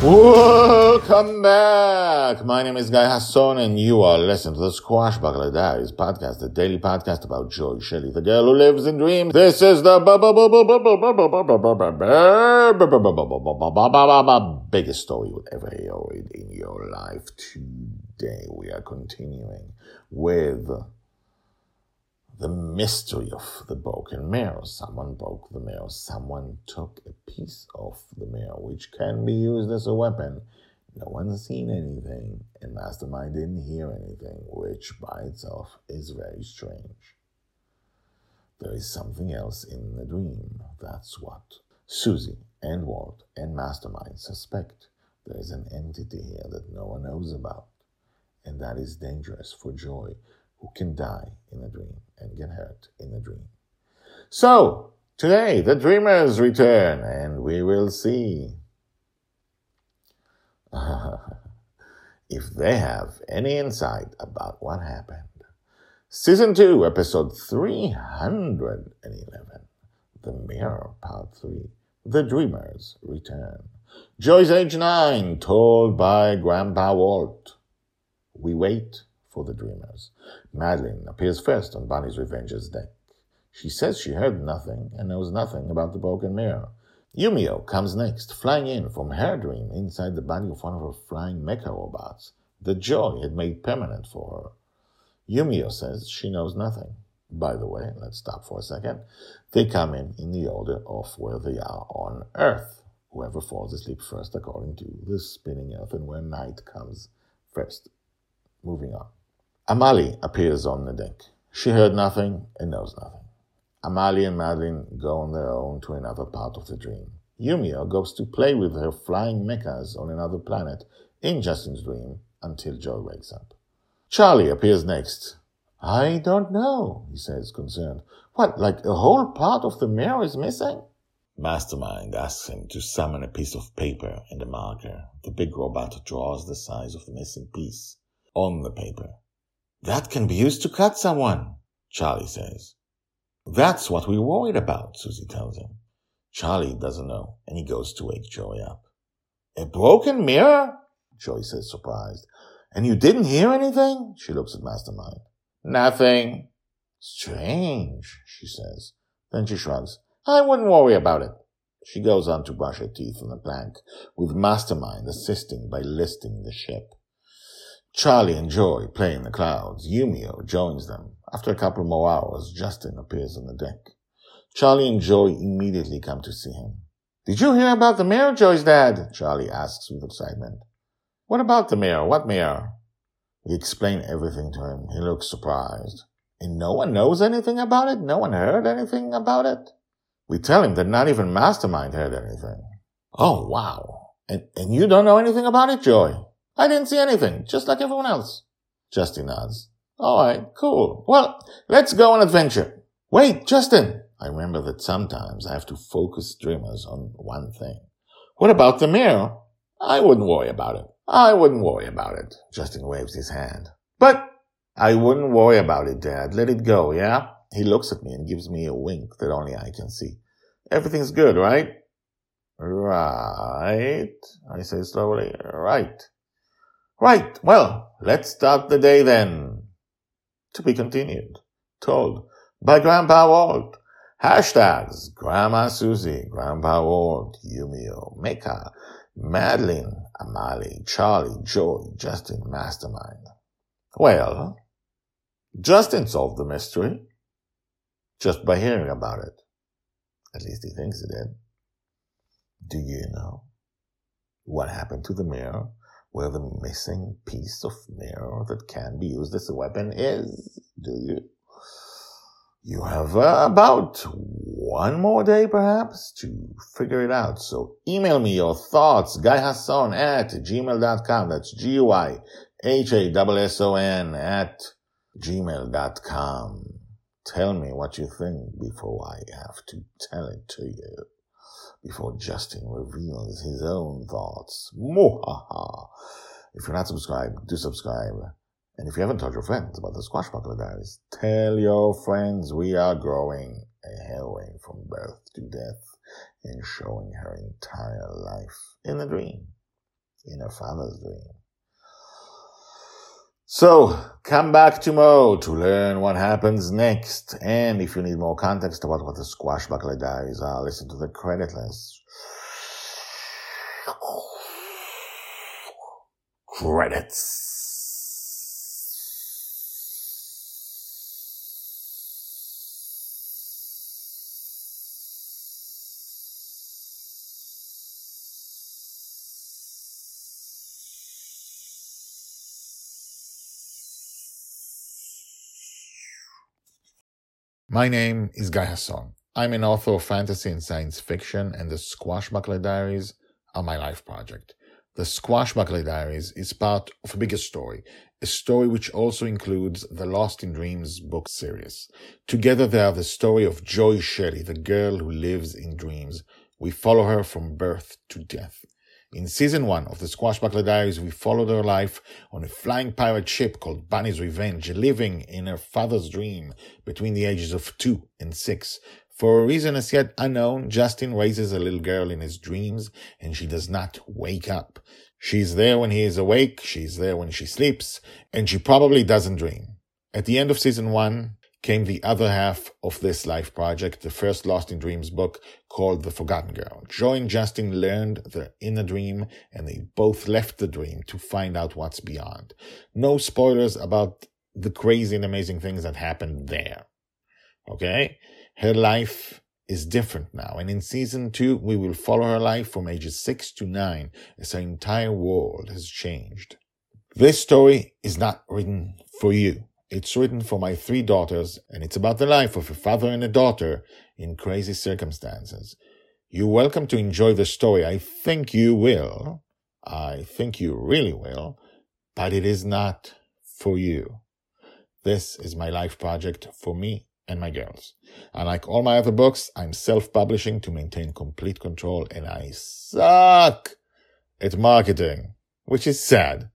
Welcome back. My name is Guy Hasson, and you are listening to the Squashbuckler Diaries podcast, the daily podcast about Joy Shelley, the girl who lives in dreams. This is the biggest story you'll ever hear in your life. Today, we are continuing with the mystery of the broken mirror. Someone broke the mirror. Someone took a piece of the mirror, which can be used as a weapon. No one's seen anything, and Mastermind didn't hear anything, which by itself is very strange. There is something else in the dream. That's what Susie and Walt and Mastermind suspect. There is an entity here that no one knows about, and that is dangerous for Joy who can die in a dream and get hurt in a dream. So, today the dreamers return and we will see if they have any insight about what happened. Season 2, episode 311 The Mirror, part 3 The Dreamers Return. Joy's age 9, told by Grandpa Walt. We wait for the dreamers. Madeline appears first on Bonny's Revenge's deck. She says she heard nothing and knows nothing about the broken mirror. Yumio comes next, flying in from her dream inside the body of one of her flying mecha robots that Joy had made permanent for her. Yumio says she knows nothing. By the way, let's stop for a second. They come in in the order of where they are on Earth. Whoever falls asleep first according to the spinning Earth and where night comes first. Moving on. Amali appears on the deck. She heard nothing and knows nothing. Amali and Madeline go on their own to another part of the dream. Yumio goes to play with her flying mechas on another planet in Justin's dream until Joy wakes up. Charlie appears next. I don't know, he says, concerned. What, like a whole part of the mirror is missing? Mastermind asks him to summon a piece of paper and a marker. The big robot draws the size of the missing piece on the paper. That can be used to cut someone, Charlie says. That's what we're worried about, Susie tells him. Charlie doesn't know, and he goes to wake Joy up. A broken mirror? Joy says, surprised. And you didn't hear anything? She looks at Mastermind. Nothing. Strange, she says. Then she shrugs. I wouldn't worry about it. She goes on to brush her teeth on the plank, with Mastermind assisting by listing the ship. Charlie and Joy play in the clouds. Yumio joins them. After a couple more hours, Justin appears on the deck. Charlie and Joy immediately come to see him. Did you hear about the mayor, Joy's dad? Charlie asks with excitement. What about the mayor? What mayor? We explain everything to him. He looks surprised. And no one knows anything about it? No one heard anything about it? We tell him that not even Mastermind heard anything. Oh, wow. And, and you don't know anything about it, Joy? I didn't see anything, just like everyone else. Justin nods. All right, cool. Well, let's go on adventure. Wait, Justin. I remember that sometimes I have to focus dreamers on one thing. What about the mirror? I wouldn't worry about it. I wouldn't worry about it. Justin waves his hand. But I wouldn't worry about it, Dad. Let it go, yeah? He looks at me and gives me a wink that only I can see. Everything's good, right? Right, I say slowly. Right. Right, well, let's start the day then. To be continued. Told by Grandpa Walt. Hashtags Grandma Susie, Grandpa Walt, Yumio, Mecha, Madeline, Amali, Charlie, Joy, Justin, Mastermind. Well, Justin solved the mystery just by hearing about it. At least he thinks he did. Do you know what happened to the mirror where the missing piece of mirror that can be used as a weapon is. Do you? You have uh, about one more day, perhaps, to figure it out. So email me your thoughts, guyhasson at gmail.com. That's G-U-I-H-A-S-S-O-N at gmail.com. Tell me what you think before I have to tell it to you. Before Justin reveals his own thoughts. Mwahaha. If you're not subscribed, do subscribe. And if you haven't told your friends about the Squashbuckler Diaries, tell your friends we are growing a heroine from birth to death and showing her entire life in a dream, in her father's dream. So, come back tomorrow to learn what happens next. And if you need more context about what the Squashbuckler Diaries are, listen to the credit list. Credits. My name is Guy Hasson. I'm an author of fantasy and science fiction, and the Squashbuckler Diaries are my life project. The Squashbuckler Diaries is part of a bigger story, a story which also includes the Lost in Dreams book series. Together they are the story of Joy Shelley, the girl who lives in dreams. We follow her from birth to death. In season one of the Squashbuckler Diaries, we followed her life on a flying pirate ship called Bonny's Revenge, living in her father's dream between the ages of two and six. For a reason as yet unknown, Justin raises a little girl in his dreams, and she does not wake up. She's there when he is awake, she's there when she sleeps, and she probably doesn't dream. At the end of season one, came the other half of this life project, the first Lost in Dreams book called The Forgotten Girl. Joy and Justin learned their inner dream and they both left the dream to find out what's beyond. No spoilers about the crazy and amazing things that happened there. Okay? Her life is different now. And in season two, we will follow her life from ages six to nine as her entire world has changed. This story is not written for you. It's written for my three daughters, and it's about the life of a father and a daughter in crazy circumstances. You're welcome to enjoy the story. I think you will. I think you really will. But it is not for you. This is my life project for me and my girls. Unlike all my other books, I'm self-publishing to maintain complete control, and I suck at marketing, which is sad.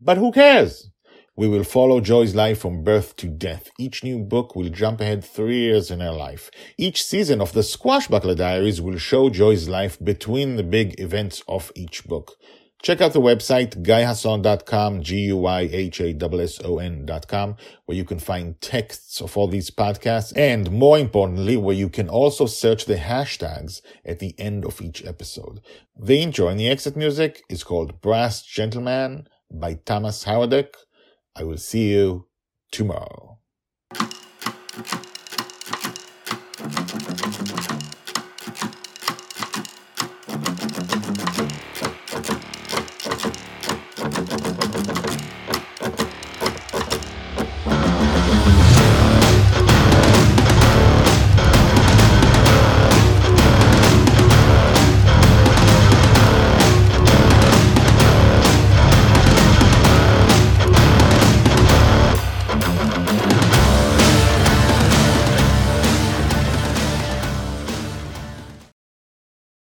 But who cares? We will follow Joy's life from birth to death. Each new book will jump ahead three years in her life. Each season of the Squashbuckler Diaries will show Joy's life between the big events of each book. Check out the website, guyhasson.com, G-U-Y-H-A-S-S-O-N.com, where you can find texts of all these podcasts, and more importantly, where you can also search the hashtags at the end of each episode. The intro and the exit music is called Brass Gentleman by Thomas Howardick. I will see you tomorrow.